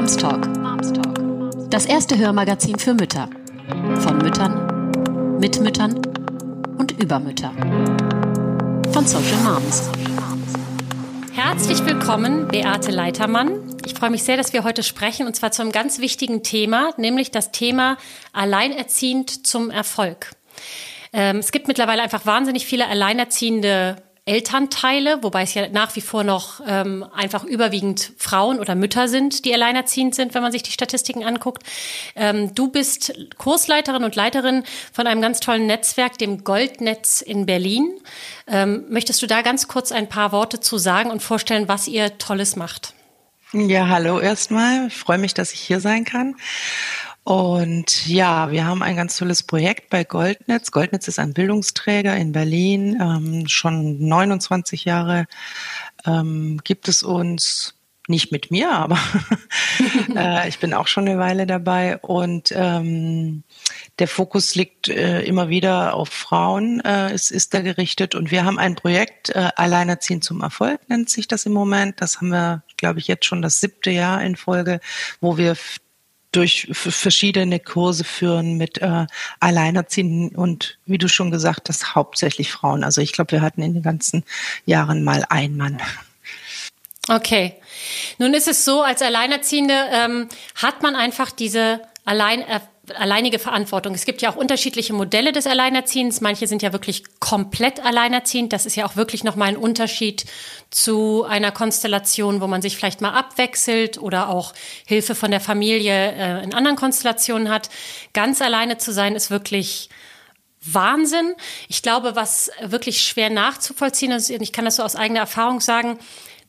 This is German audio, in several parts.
Moms Talk. Das erste Hörmagazin für Mütter. Von Müttern, mit Müttern und über Mütter. Von Social Moms. Herzlich willkommen, Beate Leitermann. Ich freue mich sehr, dass wir heute sprechen und zwar zu einem ganz wichtigen Thema, nämlich das Thema Alleinerziehend zum Erfolg. Ähm, es gibt mittlerweile einfach wahnsinnig viele alleinerziehende Elternteile, wobei es ja nach wie vor noch ähm, einfach überwiegend Frauen oder Mütter sind, die alleinerziehend sind, wenn man sich die Statistiken anguckt. Ähm, du bist Kursleiterin und Leiterin von einem ganz tollen Netzwerk, dem Goldnetz in Berlin. Ähm, möchtest du da ganz kurz ein paar Worte zu sagen und vorstellen, was ihr Tolles macht? Ja, hallo erstmal. Ich freue mich, dass ich hier sein kann. Und ja, wir haben ein ganz tolles Projekt bei Goldnetz. Goldnetz ist ein Bildungsträger in Berlin. Ähm, schon 29 Jahre ähm, gibt es uns nicht mit mir, aber äh, ich bin auch schon eine Weile dabei und ähm, der Fokus liegt äh, immer wieder auf Frauen. Äh, es ist da gerichtet und wir haben ein Projekt äh, Alleinerziehend zum Erfolg nennt sich das im Moment. Das haben wir, glaube ich, jetzt schon das siebte Jahr in Folge, wo wir durch verschiedene Kurse führen mit äh, Alleinerziehenden und wie du schon gesagt hast, hauptsächlich Frauen. Also ich glaube, wir hatten in den ganzen Jahren mal einen Mann. Okay. Nun ist es so, als Alleinerziehende ähm, hat man einfach diese allein alleinige Verantwortung. Es gibt ja auch unterschiedliche Modelle des Alleinerziehens. Manche sind ja wirklich komplett alleinerziehend. Das ist ja auch wirklich nochmal ein Unterschied zu einer Konstellation, wo man sich vielleicht mal abwechselt oder auch Hilfe von der Familie äh, in anderen Konstellationen hat. Ganz alleine zu sein ist wirklich Wahnsinn. Ich glaube, was wirklich schwer nachzuvollziehen ist, und ich kann das so aus eigener Erfahrung sagen,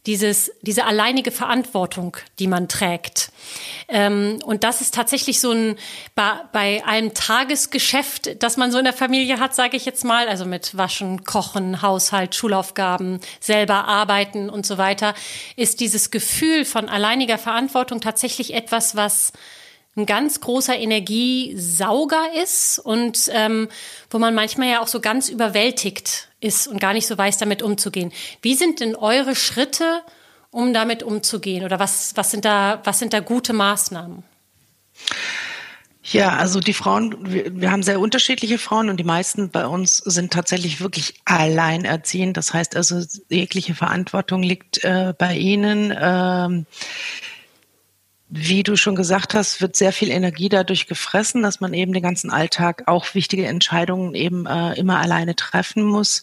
dieses, diese alleinige Verantwortung, die man trägt. Ähm, und das ist tatsächlich so ein, bei, bei einem Tagesgeschäft, das man so in der Familie hat, sage ich jetzt mal, also mit Waschen, Kochen, Haushalt, Schulaufgaben, selber arbeiten und so weiter, ist dieses Gefühl von alleiniger Verantwortung tatsächlich etwas, was ein ganz großer Energiesauger ist und ähm, wo man manchmal ja auch so ganz überwältigt ist und gar nicht so weiß, damit umzugehen. Wie sind denn eure Schritte, um damit umzugehen? Oder was, was, sind, da, was sind da gute Maßnahmen? Ja, also die Frauen, wir, wir, haben sehr unterschiedliche Frauen und die meisten bei uns sind tatsächlich wirklich alleinerziehend. Das heißt also, jegliche Verantwortung liegt äh, bei ihnen. Ähm, wie du schon gesagt hast, wird sehr viel Energie dadurch gefressen, dass man eben den ganzen Alltag auch wichtige Entscheidungen eben äh, immer alleine treffen muss.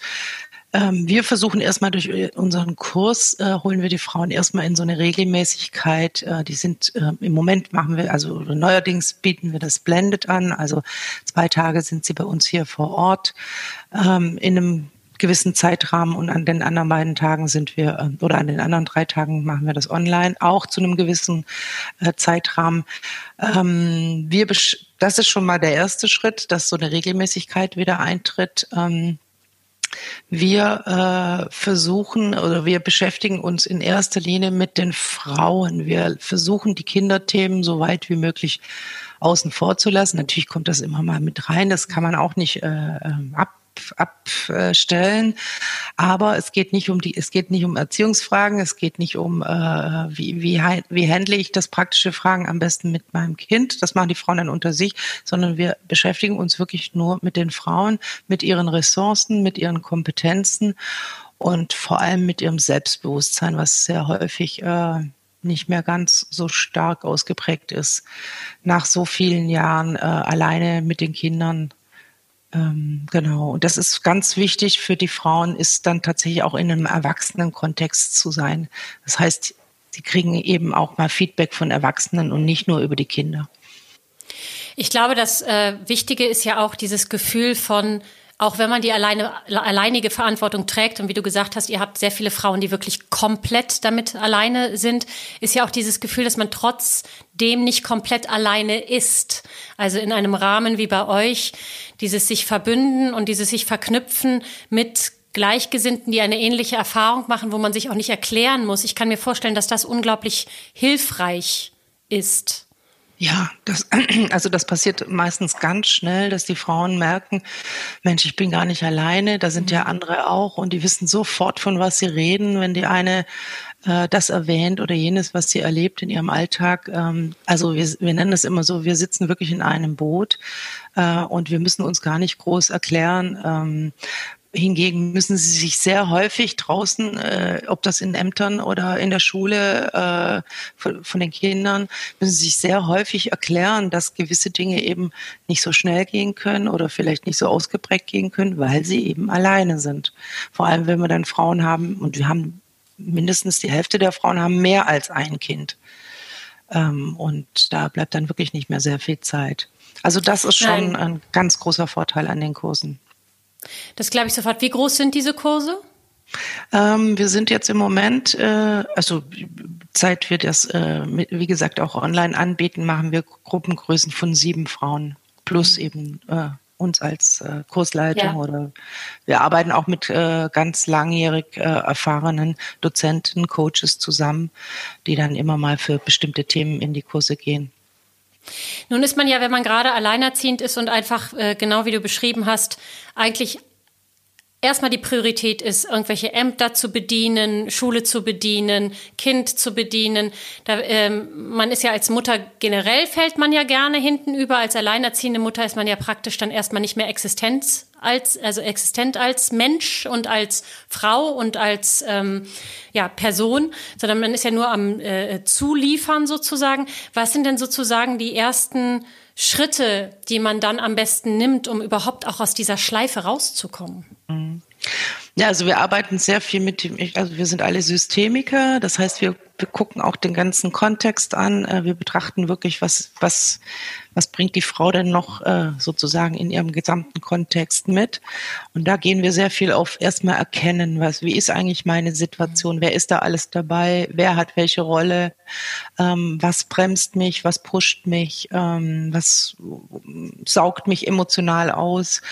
Ähm, wir versuchen erstmal durch unseren Kurs, äh, holen wir die Frauen erstmal in so eine Regelmäßigkeit. Äh, die sind äh, im Moment machen wir, also neuerdings bieten wir das Blended an. Also zwei Tage sind sie bei uns hier vor Ort ähm, in einem gewissen Zeitrahmen und an den anderen beiden Tagen sind wir, äh, oder an den anderen drei Tagen machen wir das online, auch zu einem gewissen äh, Zeitrahmen. Ähm, wir, das ist schon mal der erste Schritt, dass so eine Regelmäßigkeit wieder eintritt. Ähm, wir äh, versuchen oder wir beschäftigen uns in erster Linie mit den Frauen. Wir versuchen die Kinderthemen so weit wie möglich außen vor zu lassen. Natürlich kommt das immer mal mit rein. Das kann man auch nicht äh, ähm, ab abstellen. Aber es geht nicht um die, es geht nicht um Erziehungsfragen, es geht nicht um, äh, wie, wie, wie handle ich das praktische Fragen am besten mit meinem Kind. Das machen die Frauen dann unter sich, sondern wir beschäftigen uns wirklich nur mit den Frauen, mit ihren Ressourcen, mit ihren Kompetenzen und vor allem mit ihrem Selbstbewusstsein, was sehr häufig äh, nicht mehr ganz so stark ausgeprägt ist. Nach so vielen Jahren äh, alleine mit den Kindern ähm, genau. Und das ist ganz wichtig für die Frauen, ist dann tatsächlich auch in einem Erwachsenenkontext zu sein. Das heißt, sie kriegen eben auch mal Feedback von Erwachsenen und nicht nur über die Kinder. Ich glaube, das äh, Wichtige ist ja auch dieses Gefühl von, auch wenn man die alleine, alleinige Verantwortung trägt und wie du gesagt hast, ihr habt sehr viele Frauen, die wirklich komplett damit alleine sind, ist ja auch dieses Gefühl, dass man trotzdem nicht komplett alleine ist. Also in einem Rahmen wie bei euch, dieses sich verbünden und dieses sich verknüpfen mit Gleichgesinnten, die eine ähnliche Erfahrung machen, wo man sich auch nicht erklären muss. Ich kann mir vorstellen, dass das unglaublich hilfreich ist. Ja, das, also das passiert meistens ganz schnell, dass die Frauen merken, Mensch, ich bin gar nicht alleine, da sind ja mhm. andere auch und die wissen sofort, von was sie reden. Wenn die eine äh, das erwähnt oder jenes, was sie erlebt in ihrem Alltag. Ähm, also wir, wir nennen das immer so, wir sitzen wirklich in einem Boot äh, und wir müssen uns gar nicht groß erklären, ähm, Hingegen müssen sie sich sehr häufig draußen, äh, ob das in Ämtern oder in der Schule äh, von, von, den Kindern, müssen sie sich sehr häufig erklären, dass gewisse Dinge eben nicht so schnell gehen können oder vielleicht nicht so ausgeprägt gehen können, weil sie eben alleine sind. Vor allem, wenn wir dann Frauen haben, und wir haben mindestens die Hälfte der Frauen haben mehr als ein Kind. Ähm, und da bleibt dann wirklich nicht mehr sehr viel Zeit. Also das ist schon Nein. ein ganz großer Vorteil an den Kursen. Das glaube ich sofort. Wie groß sind diese Kurse? Ähm, wir sind jetzt im Moment, äh, also seit wir das, äh, mit, wie gesagt, auch online anbieten, machen wir Gruppengrößen von sieben Frauen plus mhm. eben äh, uns als äh, Kursleitung ja. oder wir arbeiten auch mit äh, ganz langjährig äh, erfahrenen Dozenten, Coaches zusammen, die dann immer mal für bestimmte Themen in die Kurse gehen. Nun ist man ja, wenn man gerade alleinerziehend ist und einfach, äh, genau wie du beschrieben hast, eigentlich erstmal die Priorität ist, irgendwelche Ämter zu bedienen, Schule zu bedienen, Kind zu bedienen. Da, ähm, man ist ja als Mutter generell fällt man ja gerne hinten über. Als alleinerziehende Mutter ist man ja praktisch dann erstmal nicht mehr Existenz als, also existent als Mensch und als Frau und als ähm, ja, Person, sondern man ist ja nur am äh, Zuliefern sozusagen. Was sind denn sozusagen die ersten Schritte, die man dann am besten nimmt, um überhaupt auch aus dieser Schleife rauszukommen? Mhm. Ja, also wir arbeiten sehr viel mit dem, also wir sind alle Systemiker, das heißt, wir, wir gucken auch den ganzen Kontext an, äh, wir betrachten wirklich, was, was, was bringt die Frau denn noch äh, sozusagen in ihrem gesamten Kontext mit. Und da gehen wir sehr viel auf erstmal erkennen, was, wie ist eigentlich meine Situation, wer ist da alles dabei, wer hat welche Rolle, ähm, was bremst mich, was pusht mich, ähm, was saugt mich emotional aus.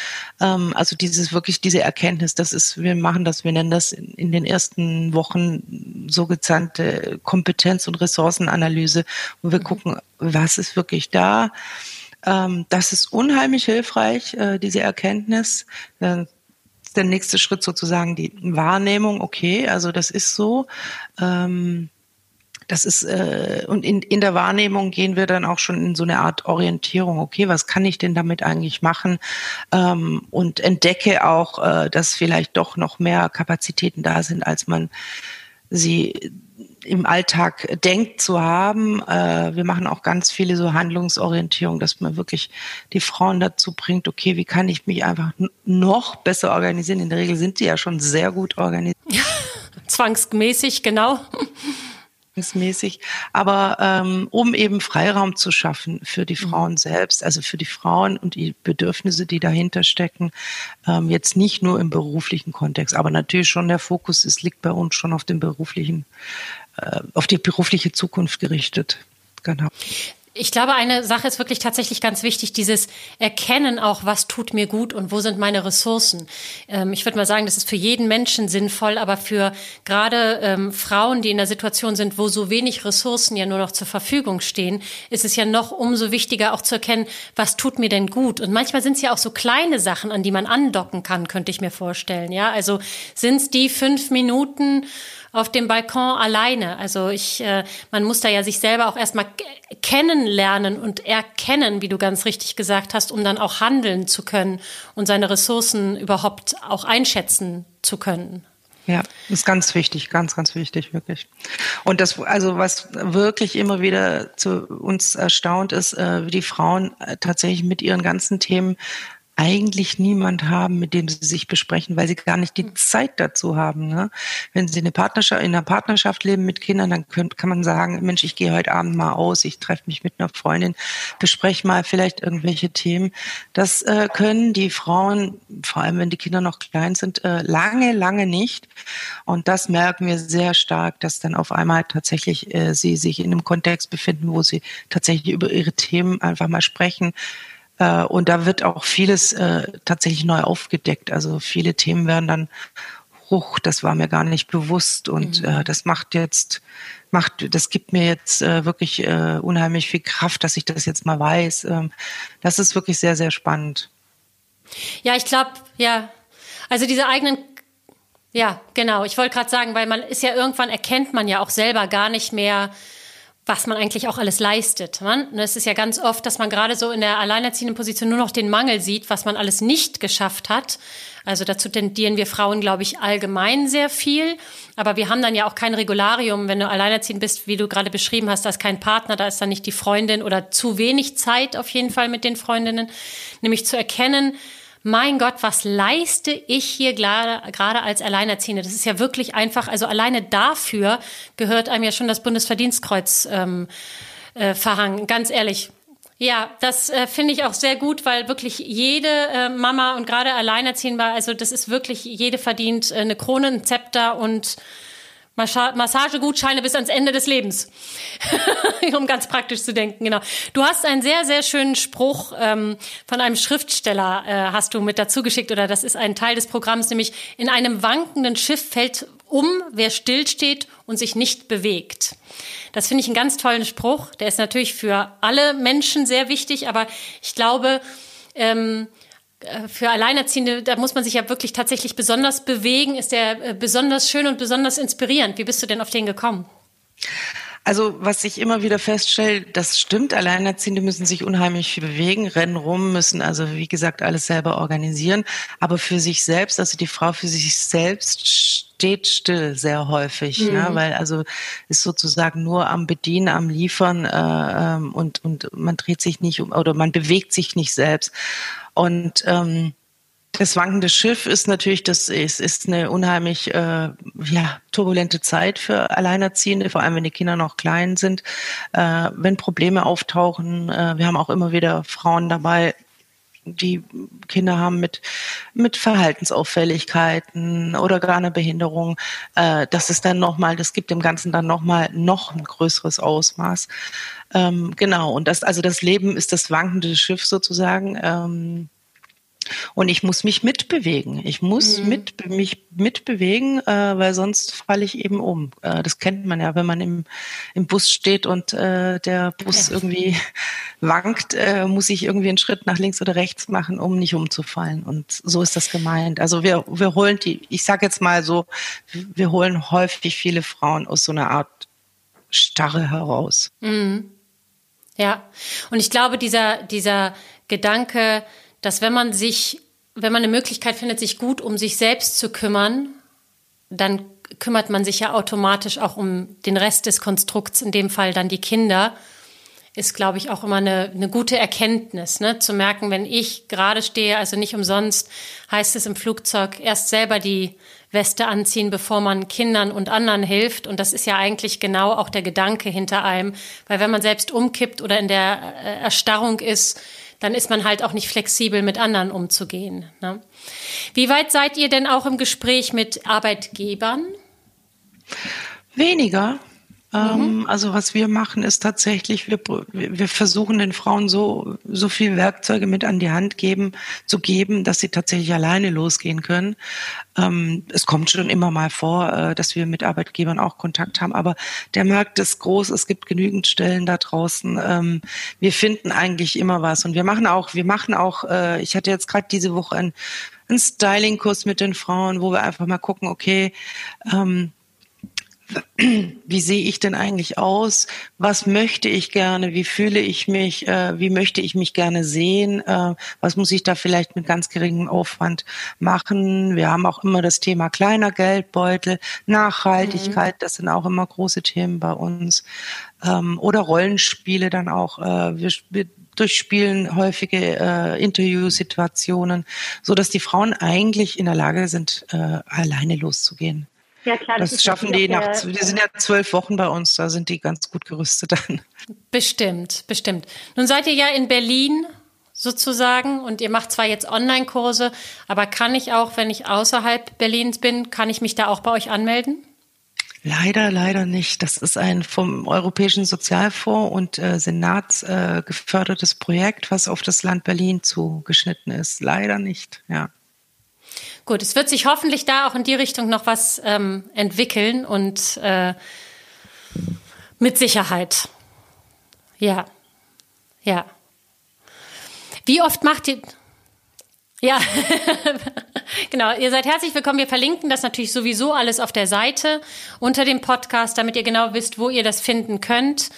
Ähm, also dieses wirklich diese Erkenntnis, das ist, wir machen das, wir nennen das in, den ersten Wochen so gezahlte Kompetenz- und Ressourcenanalyse, wo wir mhm. gucken, was ist wirklich da. Ähm, das ist unheimlich hilfreich, äh, diese Erkenntnis. Der nächste Schritt sozusagen die Wahrnehmung, okay, also das ist so. Ähm, das ist, äh, und in, in der Wahrnehmung gehen wir dann auch schon in so eine Art Orientierung. Okay, was kann ich denn damit eigentlich machen? Ähm, und entdecke auch, äh, dass vielleicht doch noch mehr Kapazitäten da sind, als man sie im Alltag denkt zu haben. Äh, wir machen auch ganz viele so Handlungsorientierung, dass man wirklich die Frauen dazu bringt, okay, wie kann ich mich einfach noch besser organisieren? In der Regel sind sie ja schon sehr gut organisiert. Ja, zwangsmäßig, genau mäßig, aber ähm, um eben Freiraum zu schaffen für die mhm. Frauen selbst, also für die Frauen und die Bedürfnisse, die dahinter stecken, ähm, jetzt nicht nur im beruflichen Kontext, aber natürlich schon der Fokus ist, liegt bei uns schon auf dem beruflichen, äh, auf die berufliche Zukunft gerichtet. Genau. Ich glaube, eine Sache ist wirklich tatsächlich ganz wichtig, dieses Erkennen auch, was tut mir gut und wo sind meine Ressourcen. Ähm, ich würde mal sagen, das ist für jeden Menschen sinnvoll, aber für gerade ähm, Frauen, die in der Situation sind, wo so wenig Ressourcen ja nur noch zur Verfügung stehen, ist es ja noch umso wichtiger auch zu erkennen, was tut mir denn gut. Und manchmal sind es ja auch so kleine Sachen, an die man andocken kann, könnte ich mir vorstellen. Ja, also sind es die fünf Minuten, auf dem Balkon alleine. Also ich, äh, man muss da ja sich selber auch erstmal kennenlernen und erkennen, wie du ganz richtig gesagt hast, um dann auch handeln zu können und seine Ressourcen überhaupt auch einschätzen zu können. Ja, ist ganz wichtig, ganz, ganz wichtig, wirklich. Und das, also was wirklich immer wieder zu uns erstaunt ist, äh, wie die Frauen äh, tatsächlich mit ihren ganzen Themen eigentlich niemand haben, mit dem sie sich besprechen, weil sie gar nicht die hm. Zeit dazu haben. Ne? Wenn sie eine Partnerschaft, in einer Partnerschaft leben mit Kindern, dann könnt, kann man sagen, Mensch, ich gehe heute Abend mal aus, ich treffe mich mit einer Freundin, bespreche mal vielleicht irgendwelche Themen. Das äh, können die Frauen, vor allem wenn die Kinder noch klein sind, äh, lange, lange nicht. Und das merken wir sehr stark, dass dann auf einmal tatsächlich äh, sie sich in einem Kontext befinden, wo sie tatsächlich über ihre Themen einfach mal sprechen äh, und da wird auch vieles äh, tatsächlich neu aufgedeckt. Also viele Themen werden dann hoch, das war mir gar nicht bewusst und mhm. äh, das macht jetzt, macht, das gibt mir jetzt äh, wirklich äh, unheimlich viel Kraft, dass ich das jetzt mal weiß. Ähm, das ist wirklich sehr, sehr spannend. Ja, ich glaube, ja. Also diese eigenen Ja, genau. Ich wollte gerade sagen, weil man ist ja irgendwann erkennt man ja auch selber gar nicht mehr, was man eigentlich auch alles leistet. Man, es ist ja ganz oft, dass man gerade so in der alleinerziehenden Position nur noch den Mangel sieht, was man alles nicht geschafft hat. Also dazu tendieren wir Frauen, glaube ich, allgemein sehr viel. Aber wir haben dann ja auch kein Regularium, wenn du alleinerziehend bist, wie du gerade beschrieben hast, da ist kein Partner, da ist dann nicht die Freundin oder zu wenig Zeit auf jeden Fall mit den Freundinnen. Nämlich zu erkennen, mein Gott, was leiste ich hier gerade als Alleinerziehende? Das ist ja wirklich einfach, also alleine dafür gehört einem ja schon das Bundesverdienstkreuz ähm, äh, verhangen, ganz ehrlich. Ja, das äh, finde ich auch sehr gut, weil wirklich jede äh, Mama und gerade Alleinerziehende, also das ist wirklich, jede verdient äh, eine Krone, ein Zepter und Massagegutscheine bis ans Ende des Lebens, um ganz praktisch zu denken. Genau. Du hast einen sehr, sehr schönen Spruch ähm, von einem Schriftsteller, äh, hast du mit dazu geschickt, oder das ist ein Teil des Programms, nämlich in einem wankenden Schiff fällt um, wer stillsteht und sich nicht bewegt. Das finde ich einen ganz tollen Spruch. Der ist natürlich für alle Menschen sehr wichtig, aber ich glaube, ähm, äh, für Alleinerziehende, da muss man sich ja wirklich tatsächlich besonders bewegen. Ist der äh, besonders schön und besonders inspirierend? Wie bist du denn auf den gekommen? Also was ich immer wieder feststelle, das stimmt, Alleinerziehende müssen sich unheimlich bewegen, rennen rum, müssen also wie gesagt alles selber organisieren, aber für sich selbst, also die Frau für sich selbst steht still sehr häufig, mhm. ne? weil also ist sozusagen nur am Bedienen, am Liefern äh, ähm, und und man dreht sich nicht um oder man bewegt sich nicht selbst und ähm, das wankende Schiff ist natürlich, das ist, ist eine unheimlich äh, ja, turbulente Zeit für Alleinerziehende, vor allem wenn die Kinder noch klein sind. Äh, wenn Probleme auftauchen, äh, wir haben auch immer wieder Frauen dabei, die Kinder haben mit, mit Verhaltensauffälligkeiten oder gar eine Behinderung, äh, das ist dann nochmal, das gibt dem Ganzen dann nochmal noch ein größeres Ausmaß. Ähm, genau, und das, also das Leben ist das wankende Schiff sozusagen. Ähm, und ich muss mich mitbewegen. Ich muss mhm. mit, mich mitbewegen, äh, weil sonst falle ich eben um. Äh, das kennt man ja, wenn man im, im Bus steht und äh, der Bus irgendwie wankt, äh, muss ich irgendwie einen Schritt nach links oder rechts machen, um nicht umzufallen. Und so ist das gemeint. Also wir, wir holen die, ich sage jetzt mal so, wir holen häufig viele Frauen aus so einer Art Starre heraus. Mhm. Ja, und ich glaube, dieser, dieser Gedanke, dass wenn man sich, wenn man eine Möglichkeit findet, sich gut um sich selbst zu kümmern, dann kümmert man sich ja automatisch auch um den Rest des Konstrukts, in dem Fall dann die Kinder, ist, glaube ich, auch immer eine, eine gute Erkenntnis, ne? zu merken, wenn ich gerade stehe, also nicht umsonst heißt es im Flugzeug, erst selber die Weste anziehen, bevor man Kindern und anderen hilft. Und das ist ja eigentlich genau auch der Gedanke hinter allem, weil wenn man selbst umkippt oder in der äh, Erstarrung ist, dann ist man halt auch nicht flexibel, mit anderen umzugehen. Ne? Wie weit seid ihr denn auch im Gespräch mit Arbeitgebern? Weniger. Ähm, mhm. Also was wir machen, ist tatsächlich, wir, wir versuchen den Frauen so, so viel Werkzeuge mit an die Hand geben, zu geben, dass sie tatsächlich alleine losgehen können. Ähm, es kommt schon immer mal vor, äh, dass wir mit Arbeitgebern auch Kontakt haben, aber der Markt ist groß, es gibt genügend Stellen da draußen. Ähm, wir finden eigentlich immer was und wir machen auch, wir machen auch, äh, ich hatte jetzt gerade diese Woche einen, einen Styling-Kurs mit den Frauen, wo wir einfach mal gucken, okay, ähm, wie sehe ich denn eigentlich aus? Was möchte ich gerne? Wie fühle ich mich? Äh, wie möchte ich mich gerne sehen? Äh, was muss ich da vielleicht mit ganz geringem Aufwand machen? Wir haben auch immer das Thema kleiner Geldbeutel, Nachhaltigkeit, mhm. das sind auch immer große Themen bei uns. Ähm, oder Rollenspiele dann auch. Äh, wir, wir durchspielen häufige äh, Interviewsituationen, so dass die Frauen eigentlich in der Lage sind, äh, alleine loszugehen. Ja, klar. Das, das schaffen die nach, die sind ja zwölf Wochen bei uns, da sind die ganz gut gerüstet dann. Bestimmt, bestimmt. Nun seid ihr ja in Berlin sozusagen und ihr macht zwar jetzt Online-Kurse, aber kann ich auch, wenn ich außerhalb Berlins bin, kann ich mich da auch bei euch anmelden? Leider, leider nicht. Das ist ein vom Europäischen Sozialfonds und äh, Senat äh, gefördertes Projekt, was auf das Land Berlin zugeschnitten ist. Leider nicht, ja. Gut, es wird sich hoffentlich da auch in die Richtung noch was ähm, entwickeln und äh, mit Sicherheit. Ja, ja. Wie oft macht ihr? Ja, Genau, ihr seid herzlich willkommen. Wir verlinken das natürlich sowieso alles auf der Seite unter dem Podcast, damit ihr genau wisst, wo ihr das finden könnt.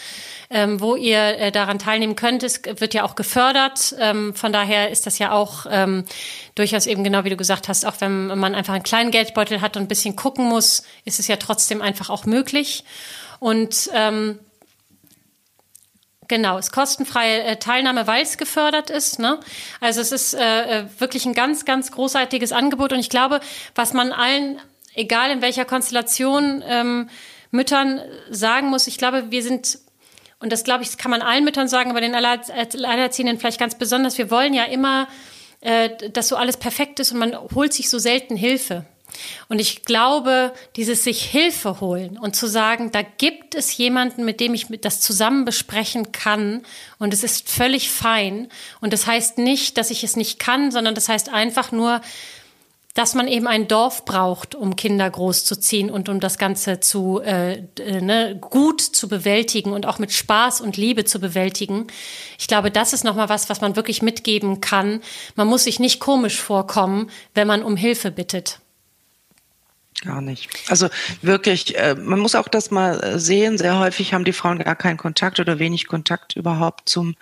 Ähm, wo ihr äh, daran teilnehmen könnt. Es wird ja auch gefördert. Ähm, von daher ist das ja auch ähm, durchaus eben genau wie du gesagt hast, auch wenn man einfach einen kleinen Geldbeutel hat und ein bisschen gucken muss, ist es ja trotzdem einfach auch möglich. Und ähm, Genau, es ist kostenfreie äh, Teilnahme, weil es gefördert ist. Ne? Also es ist äh, äh, wirklich ein ganz, ganz großartiges Angebot. Und ich glaube, was man allen, egal in welcher Konstellation, ähm, Müttern sagen muss, ich glaube, wir sind, und das glaube ich, kann man allen Müttern sagen, aber den Alleinerziehenden vielleicht ganz besonders, wir wollen ja immer, äh, dass so alles perfekt ist und man holt sich so selten Hilfe. Und ich glaube, dieses sich Hilfe holen und zu sagen, da gibt es jemanden, mit dem ich das zusammen besprechen kann und es ist völlig fein. Und das heißt nicht, dass ich es nicht kann, sondern das heißt einfach nur, dass man eben ein Dorf braucht, um Kinder großzuziehen und um das Ganze zu äh, äh, ne, gut zu bewältigen und auch mit Spaß und Liebe zu bewältigen. Ich glaube, das ist nochmal was, was man wirklich mitgeben kann. Man muss sich nicht komisch vorkommen, wenn man um Hilfe bittet. Gar nicht. Also wirklich, äh, man muss auch das mal äh, sehen. Sehr häufig haben die Frauen gar keinen Kontakt oder wenig Kontakt überhaupt zum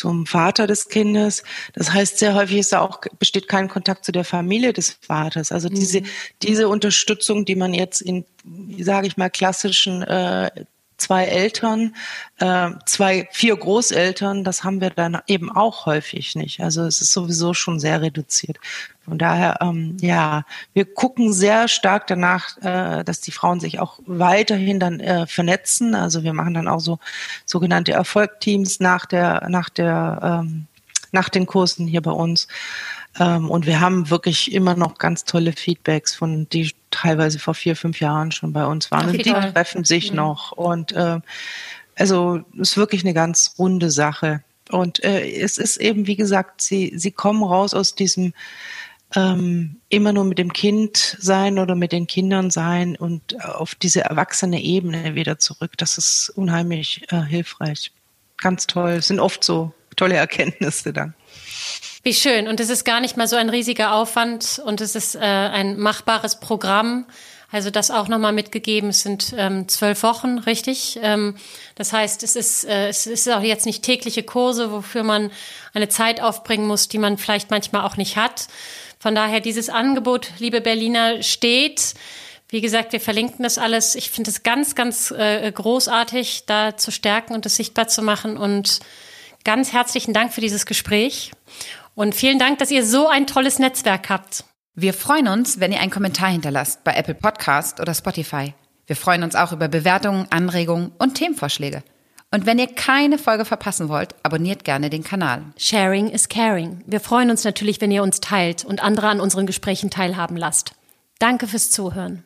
zum Vater des Kindes. Das heißt, sehr häufig ist da auch, besteht kein Kontakt zu der Familie des Vaters. Also diese, mhm. diese Unterstützung, die man jetzt in, sage ich mal, klassischen äh, zwei Eltern, äh, zwei, vier Großeltern, das haben wir dann eben auch häufig nicht. Also es ist sowieso schon sehr reduziert. Von daher, ähm, ja, wir gucken sehr stark danach, äh, dass die Frauen sich auch weiterhin dann äh, vernetzen. Also wir machen dann auch so sogenannte Erfolgteams nach der, nach der, ähm, nach den Kursen hier bei uns. Ähm, und wir haben wirklich immer noch ganz tolle Feedbacks von die teilweise vor vier, fünf Jahren schon bei uns waren. Ach, und die toll. treffen sich mhm. noch. Und äh, also es ist wirklich eine ganz runde Sache. Und äh, es ist eben, wie gesagt, sie, sie kommen raus aus diesem ähm, immer nur mit dem Kind sein oder mit den Kindern sein und auf diese erwachsene Ebene wieder zurück. Das ist unheimlich äh, hilfreich. Ganz toll. Es sind oft so tolle Erkenntnisse dann. Wie schön. Und es ist gar nicht mal so ein riesiger Aufwand und es ist äh, ein machbares Programm. Also das auch nochmal mitgegeben. Es sind ähm, zwölf Wochen, richtig. Ähm, das heißt, es ist, äh, es ist auch jetzt nicht tägliche Kurse, wofür man eine Zeit aufbringen muss, die man vielleicht manchmal auch nicht hat. Von daher dieses Angebot, liebe Berliner, steht. Wie gesagt, wir verlinken das alles. Ich finde es ganz, ganz äh, großartig, da zu stärken und das sichtbar zu machen. Und ganz herzlichen Dank für dieses Gespräch. Und vielen Dank, dass ihr so ein tolles Netzwerk habt. Wir freuen uns, wenn ihr einen Kommentar hinterlasst bei Apple Podcast oder Spotify. Wir freuen uns auch über Bewertungen, Anregungen und Themenvorschläge. Und wenn ihr keine Folge verpassen wollt, abonniert gerne den Kanal. Sharing is caring. Wir freuen uns natürlich, wenn ihr uns teilt und andere an unseren Gesprächen teilhaben lasst. Danke fürs Zuhören.